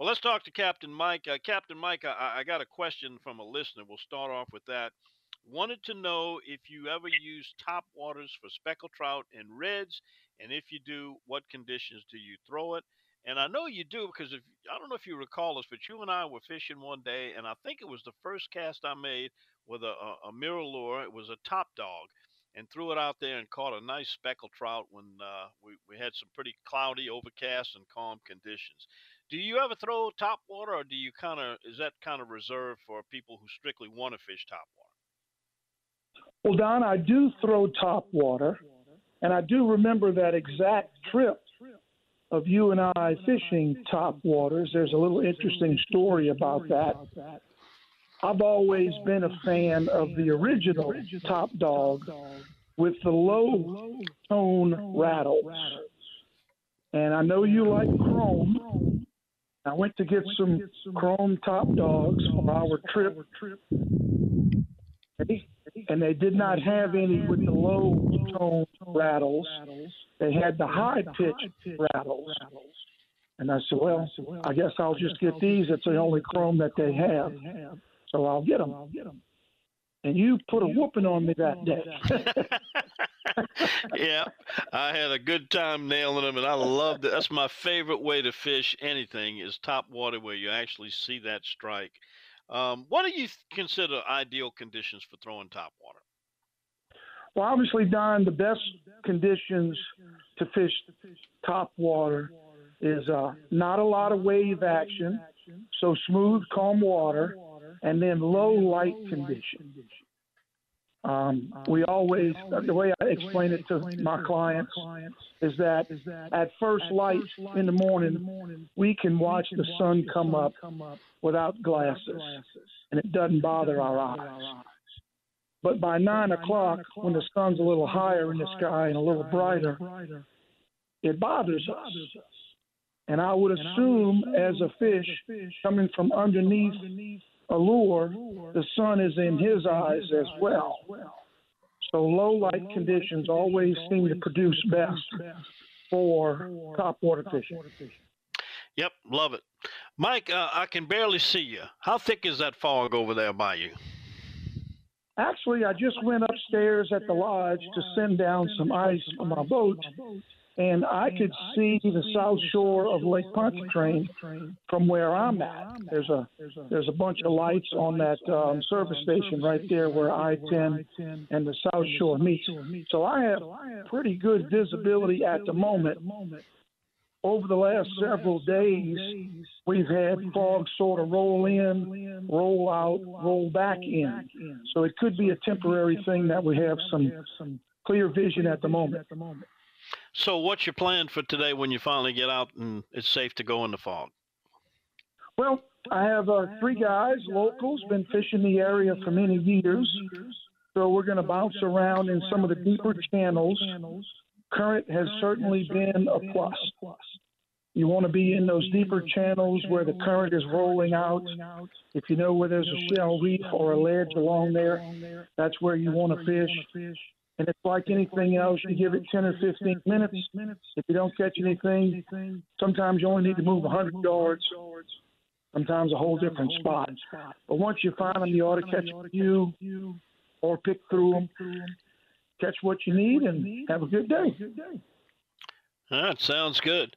Well, let's talk to Captain Mike. Uh, Captain Mike, I, I got a question from a listener. We'll start off with that. Wanted to know if you ever use top waters for speckled trout and reds, and if you do, what conditions do you throw it? And I know you do because if I don't know if you recall this, but you and I were fishing one day, and I think it was the first cast I made with a, a, a MirrOlure. It was a top dog, and threw it out there and caught a nice speckled trout when uh, we we had some pretty cloudy, overcast, and calm conditions. Do you ever throw top water, or do you kind of is that kind of reserved for people who strictly want to fish top water? Well, Don, I do throw top water, and I do remember that exact trip of you and I fishing top waters. There's a little interesting story about that. I've always been a fan of the original top dog with the low tone rattles. And I know you like chrome. I went to get some chrome top dogs for our trip and they did not have any with the low tone rattles. They had the high pitched rattles. And I said, well, I guess I'll just get these. It's the only chrome that they have. So I'll get them. And you put a whooping on me that day. yeah, I had a good time nailing them, and I loved it. That's my favorite way to fish anything is top water where you actually see that strike. Um, what do you consider ideal conditions for throwing top water? Well, obviously, Don, the best conditions to fish top water is uh, not a lot of wave action, so smooth, calm water, and then low light conditions. Um, we always, the way I explain it to my clients is that at first light in the morning, we can watch the sun come up without glasses, and it doesn't bother our eyes. But by nine o'clock, when the sun's a little higher in the sky and a little brighter, it bothers us. And I would assume, as a fish coming from underneath a lure, the sun is in his eyes as well. So low light conditions always seem to produce best for top water fishing. Yep, love it. Mike, uh, I can barely see you. How thick is that fog over there by you? Actually, I just went upstairs at the lodge to send down some ice for my boat, and I could see the south shore of Lake Pontchartrain from where I'm at. There's a there's a bunch of lights on that um, service station right there where I-10 and the south shore meet. So I have pretty good visibility at the moment. Over the last several days, we've had fog sort of roll in, roll out, roll back in. So it could be a temporary thing that we have some clear vision at the moment. So, what's your plan for today when you finally get out and it's safe to go in the fog? Well, I have uh, three guys, locals, been fishing the area for many years. So we're going to bounce around in some of the deeper channels. Current has certainly been a plus. You want to be in those deeper channels where the current is rolling out. If you know where there's a shell reef or a ledge along there, that's where you want to fish. And it's like anything else, you give it 10 or 15 minutes. If you don't catch anything, sometimes you only need to move 100 yards, sometimes a whole different spot. But once you find them, you ought to catch a few or pick through them, catch what you need, and have a good day. That sounds good.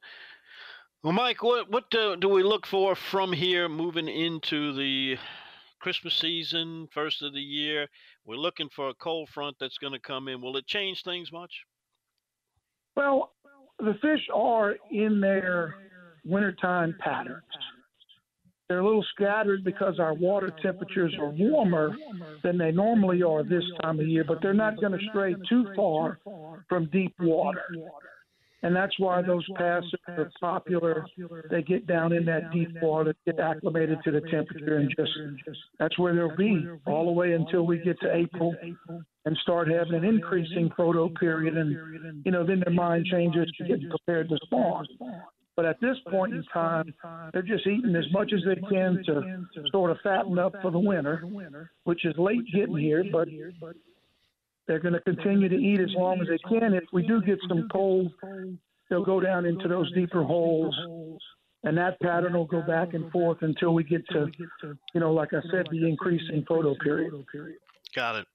Well, Mike, what what do, do we look for from here moving into the Christmas season, first of the year? We're looking for a cold front that's going to come in. Will it change things much? Well, the fish are in their wintertime patterns. They're a little scattered because our water temperatures are warmer than they normally are this time of year, but they're not going to stray too far from deep water. And that's why those passes are popular. They get down in that deep water, get acclimated to the temperature, and just that's where they'll be all the way until we get to April and start having an increasing photo period. And, you know, then their mind changes to getting prepared to spawn. But at this point in time, they're just eating as much as they can to sort of fatten up for the winter, which is late getting here, but they're going to continue to eat as long as they can. If we do get some cold, they'll go down into those deeper holes, and that pattern will go back and forth until we get to, you know, like I said, the increasing photo period. Got it.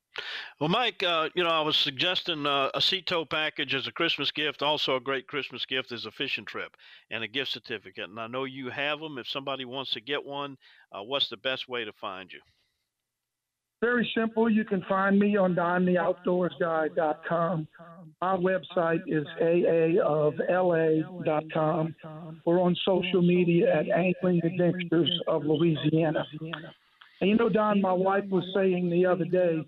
Well, Mike, uh, you know, I was suggesting uh, a Sea Tow package as a Christmas gift. Also, a great Christmas gift is a fishing trip and a gift certificate. And I know you have them. If somebody wants to get one, uh, what's the best way to find you? Very simple. You can find me on DimeTheOutdoorsGuy.com. My website is aaofla.com. We're on social media at Angling Adventures of Louisiana. And you know, Don, my wife was saying the other day,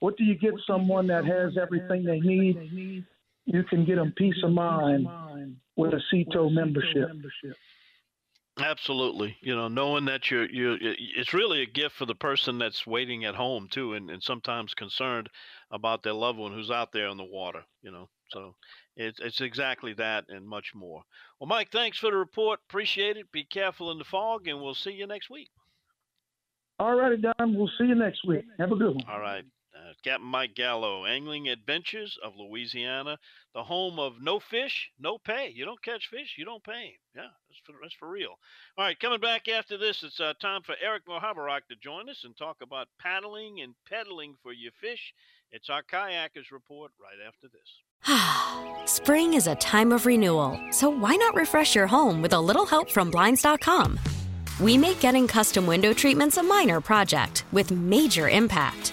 what do you get someone that has everything they need? You can get them peace of mind with a Sea Tow membership. Absolutely. You know, knowing that you're, you it's really a gift for the person that's waiting at home too, and, and sometimes concerned about their loved one who's out there on the water, you know. So it's, it's exactly that and much more. Well, Mike, thanks for the report. Appreciate it. Be careful in the fog, and we'll see you next week. All righty, Don. We'll see you next week. Have a good one. All right. Captain Mike Gallo, Angling Adventures of Louisiana, the home of no fish, no pay. You don't catch fish, you don't pay. Yeah, that's for, that's for real. All right, coming back after this, it's uh, time for Eric Mohabarak to join us and talk about paddling and pedaling for your fish. It's our kayakers report right after this. Spring is a time of renewal, so why not refresh your home with a little help from Blinds.com? We make getting custom window treatments a minor project with major impact.